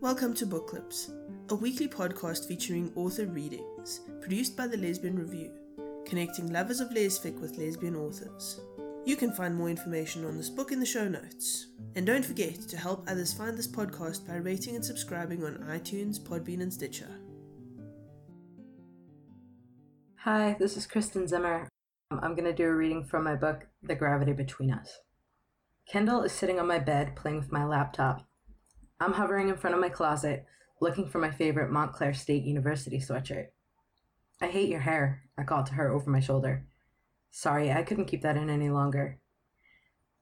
Welcome to Book Clips, a weekly podcast featuring author readings, produced by the Lesbian Review, connecting lovers of lesfic with lesbian authors. You can find more information on this book in the show notes. And don't forget to help others find this podcast by rating and subscribing on iTunes, Podbean, and Stitcher. Hi, this is Kristen Zimmer. Um, I'm going to do a reading from my book, The Gravity Between Us. Kendall is sitting on my bed playing with my laptop. I'm hovering in front of my closet, looking for my favorite Montclair State University sweatshirt. I hate your hair, I called to her over my shoulder. Sorry, I couldn't keep that in any longer.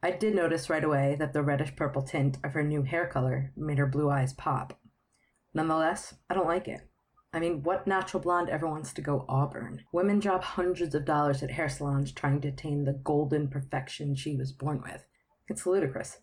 I did notice right away that the reddish purple tint of her new hair color made her blue eyes pop. Nonetheless, I don't like it. I mean, what natural blonde ever wants to go auburn? Women drop hundreds of dollars at hair salons trying to attain the golden perfection she was born with. It's ludicrous.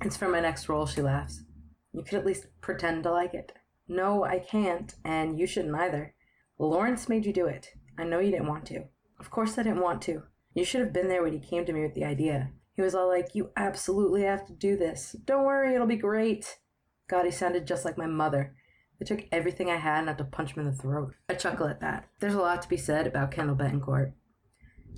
It's for my next role, she laughs. You could at least pretend to like it. No, I can't, and you shouldn't either. Lawrence made you do it. I know you didn't want to. Of course I didn't want to. You should have been there when he came to me with the idea. He was all like, You absolutely have to do this. Don't worry, it'll be great. God, he sounded just like my mother. It took everything I had not to punch him in the throat. I chuckle at that. There's a lot to be said about Kendall Bettencourt.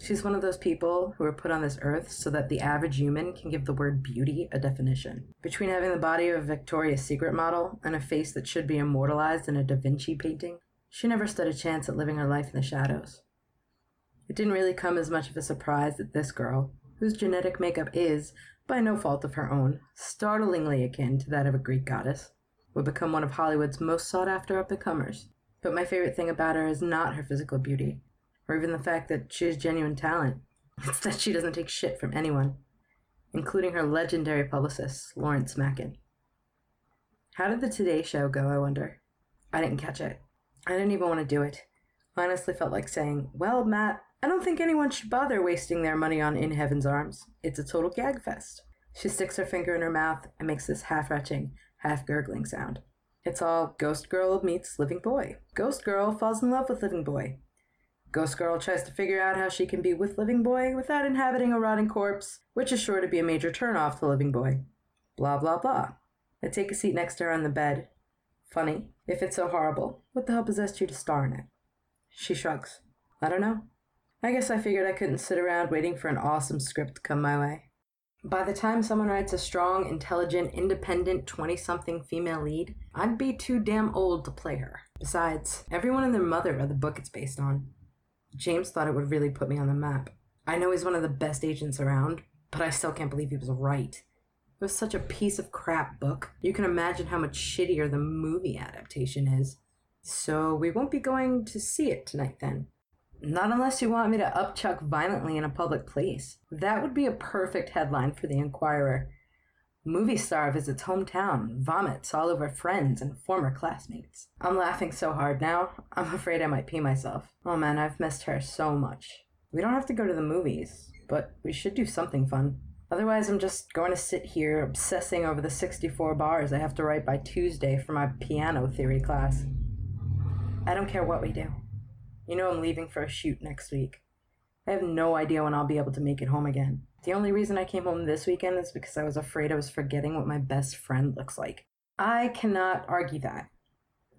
She's one of those people who are put on this earth so that the average human can give the word beauty a definition. Between having the body of a Victoria's Secret model and a face that should be immortalized in a Da Vinci painting, she never stood a chance at living her life in the shadows. It didn't really come as much of a surprise that this girl, whose genetic makeup is, by no fault of her own, startlingly akin to that of a Greek goddess, would become one of Hollywood's most sought after up and comers. But my favorite thing about her is not her physical beauty, or even the fact that she has genuine talent. It's that she doesn't take shit from anyone, including her legendary publicist, Lawrence Mackin. How did the Today Show go, I wonder? I didn't catch it. I didn't even want to do it. I honestly felt like saying, Well, Matt, I don't think anyone should bother wasting their money on In Heaven's Arms. It's a total gag fest. She sticks her finger in her mouth and makes this half retching, half gurgling sound. It's all Ghost Girl meets Living Boy. Ghost Girl falls in love with Living Boy. Ghost Girl tries to figure out how she can be with Living Boy without inhabiting a rotting corpse, which is sure to be a major turnoff to Living Boy. Blah, blah, blah. I take a seat next to her on the bed. Funny. If it's so horrible, what the hell possessed you to star in it? She shrugs. I don't know. I guess I figured I couldn't sit around waiting for an awesome script to come my way. By the time someone writes a strong, intelligent, independent 20 something female lead, I'd be too damn old to play her. Besides, everyone and their mother are the book it's based on. James thought it would really put me on the map. I know he's one of the best agents around, but I still can't believe he was right. It was such a piece of crap book. You can imagine how much shittier the movie adaptation is. So we won't be going to see it tonight then. Not unless you want me to upchuck violently in a public place. That would be a perfect headline for the Inquirer. Movie star visits hometown, vomits all over friends and former classmates. I'm laughing so hard now, I'm afraid I might pee myself. Oh man, I've missed her so much. We don't have to go to the movies, but we should do something fun. Otherwise, I'm just going to sit here obsessing over the 64 bars I have to write by Tuesday for my piano theory class. I don't care what we do. You know I'm leaving for a shoot next week. I have no idea when I'll be able to make it home again. The only reason I came home this weekend is because I was afraid I was forgetting what my best friend looks like. I cannot argue that.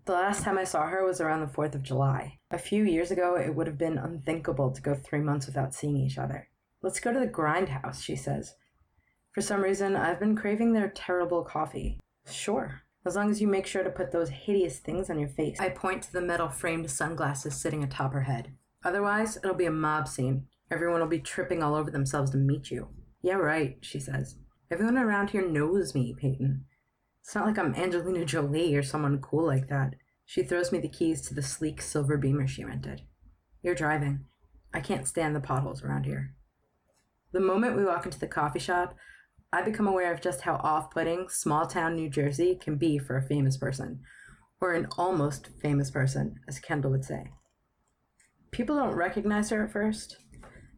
The last time I saw her was around the 4th of July. A few years ago, it would have been unthinkable to go three months without seeing each other. Let's go to the grindhouse, she says. For some reason, I've been craving their terrible coffee. Sure, as long as you make sure to put those hideous things on your face. I point to the metal framed sunglasses sitting atop her head. Otherwise, it'll be a mob scene. Everyone will be tripping all over themselves to meet you. Yeah, right, she says. Everyone around here knows me, Payton. It's not like I'm Angelina Jolie or someone cool like that. She throws me the keys to the sleek silver beamer she rented. You're driving. I can't stand the potholes around here. The moment we walk into the coffee shop, I become aware of just how off putting small town New Jersey can be for a famous person, or an almost famous person, as Kendall would say. People don't recognize her at first.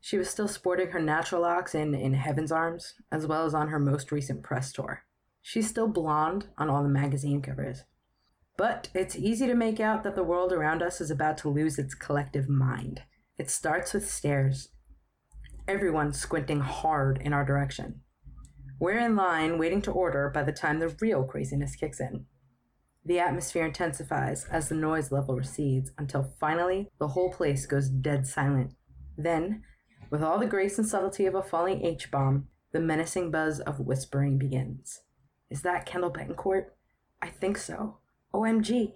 She was still sporting her natural locks in In Heaven's Arms, as well as on her most recent press tour. She's still blonde on all the magazine covers. But it's easy to make out that the world around us is about to lose its collective mind. It starts with stares. everyone squinting hard in our direction. We're in line waiting to order by the time the real craziness kicks in. The atmosphere intensifies as the noise level recedes until finally the whole place goes dead silent. Then, with all the grace and subtlety of a falling H bomb, the menacing buzz of whispering begins. Is that Kendall Bettencourt? I think so. OMG!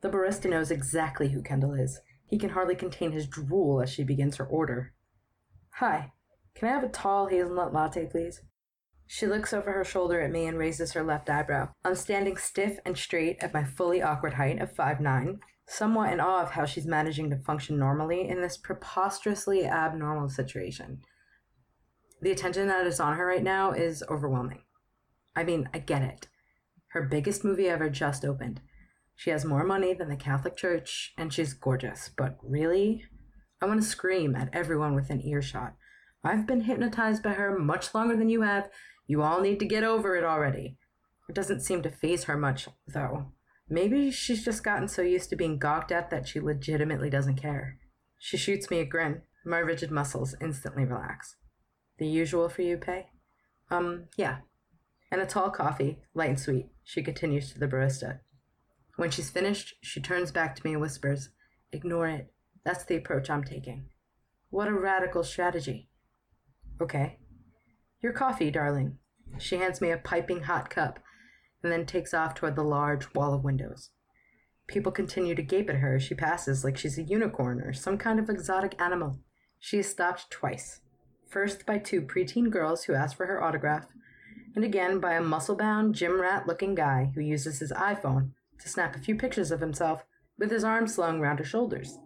The barista knows exactly who Kendall is. He can hardly contain his drool as she begins her order. Hi, can I have a tall hazelnut latte, please? She looks over her shoulder at me and raises her left eyebrow. I'm standing stiff and straight at my fully awkward height of five nine, somewhat in awe of how she's managing to function normally in this preposterously abnormal situation. The attention that is on her right now is overwhelming. I mean, I get it. Her biggest movie ever just opened. She has more money than the Catholic Church, and she's gorgeous. But really? I want to scream at everyone within earshot. I've been hypnotized by her much longer than you have. You all need to get over it already. It doesn't seem to phase her much, though. Maybe she's just gotten so used to being gawked at that she legitimately doesn't care. She shoots me a grin. My rigid muscles instantly relax. The usual for you, Pay? Um, yeah. And a tall coffee, light and sweet, she continues to the barista. When she's finished, she turns back to me and whispers, Ignore it. That's the approach I'm taking. What a radical strategy. Okay. Your coffee, darling. She hands me a piping hot cup and then takes off toward the large wall of windows. People continue to gape at her as she passes like she's a unicorn or some kind of exotic animal. She is stopped twice. First by two preteen girls who ask for her autograph, and again by a muscle bound, gym rat looking guy who uses his iPhone to snap a few pictures of himself with his arms slung round her shoulders.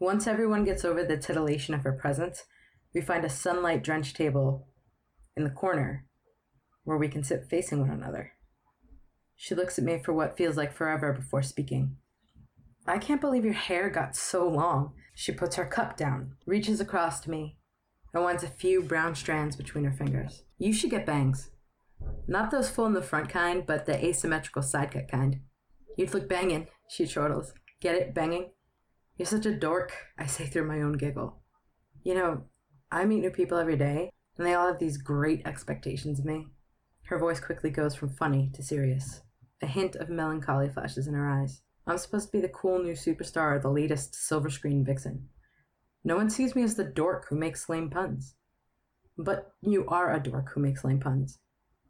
Once everyone gets over the titillation of her presence, we find a sunlight drenched table in the corner where we can sit facing one another. She looks at me for what feels like forever before speaking. I can't believe your hair got so long. She puts her cup down, reaches across to me, and winds a few brown strands between her fingers. You should get bangs. Not those full in the front kind, but the asymmetrical side cut kind. You'd look banging, she chortles. Get it, banging? You're such a dork, I say through my own giggle. You know, I meet new people every day, and they all have these great expectations of me. Her voice quickly goes from funny to serious. A hint of melancholy flashes in her eyes. I'm supposed to be the cool new superstar, the latest silver screen vixen. No one sees me as the dork who makes lame puns. But you are a dork who makes lame puns.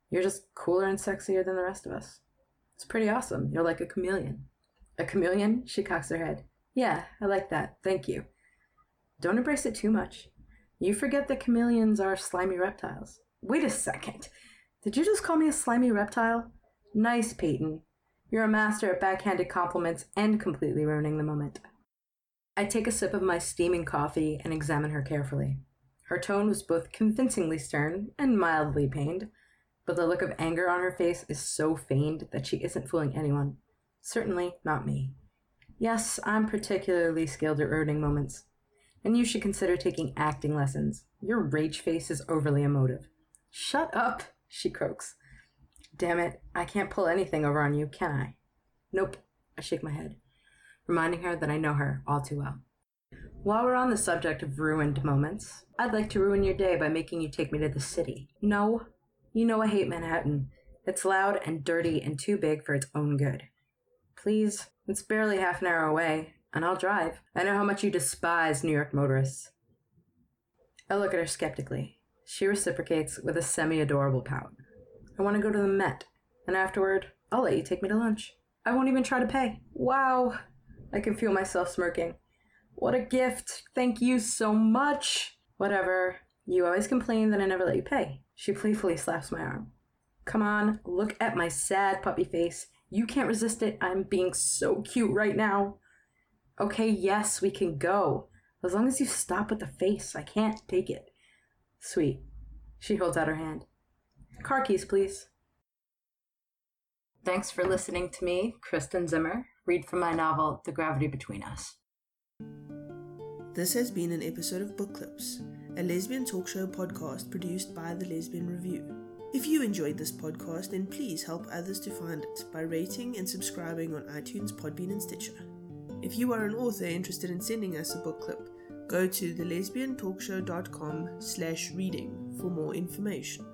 You're just cooler and sexier than the rest of us. It's pretty awesome. You're like a chameleon. A chameleon? She cocks her head. Yeah, I like that. Thank you. Don't embrace it too much. You forget that chameleons are slimy reptiles. Wait a second. Did you just call me a slimy reptile? Nice, Payton. You're a master at backhanded compliments and completely ruining the moment. I take a sip of my steaming coffee and examine her carefully. Her tone was both convincingly stern and mildly pained, but the look of anger on her face is so feigned that she isn't fooling anyone. Certainly not me. Yes, I'm particularly skilled at ruining moments, and you should consider taking acting lessons. Your rage face is overly emotive. Shut up, she croaks. Damn it, I can't pull anything over on you, can I? Nope, I shake my head, reminding her that I know her all too well. While we're on the subject of ruined moments, I'd like to ruin your day by making you take me to the city. No, you know I hate Manhattan. It's loud and dirty and too big for its own good. Please, it's barely half an hour away, and I'll drive. I know how much you despise New York motorists. I look at her skeptically. She reciprocates with a semi adorable pout. I want to go to the Met, and afterward, I'll let you take me to lunch. I won't even try to pay. Wow! I can feel myself smirking. What a gift! Thank you so much! Whatever. You always complain that I never let you pay. She playfully slaps my arm. Come on, look at my sad puppy face. You can't resist it. I'm being so cute right now. Okay, yes, we can go. As long as you stop with the face, I can't take it. Sweet. She holds out her hand. Car keys, please. Thanks for listening to me, Kristen Zimmer, read from my novel, The Gravity Between Us. This has been an episode of Book Clips a lesbian talk show podcast produced by the Lesbian Review. If you enjoyed this podcast, then please help others to find it by rating and subscribing on iTunes, Podbean, and Stitcher. If you are an author interested in sending us a book clip, go to thelesbiantalkshow.com slash reading for more information.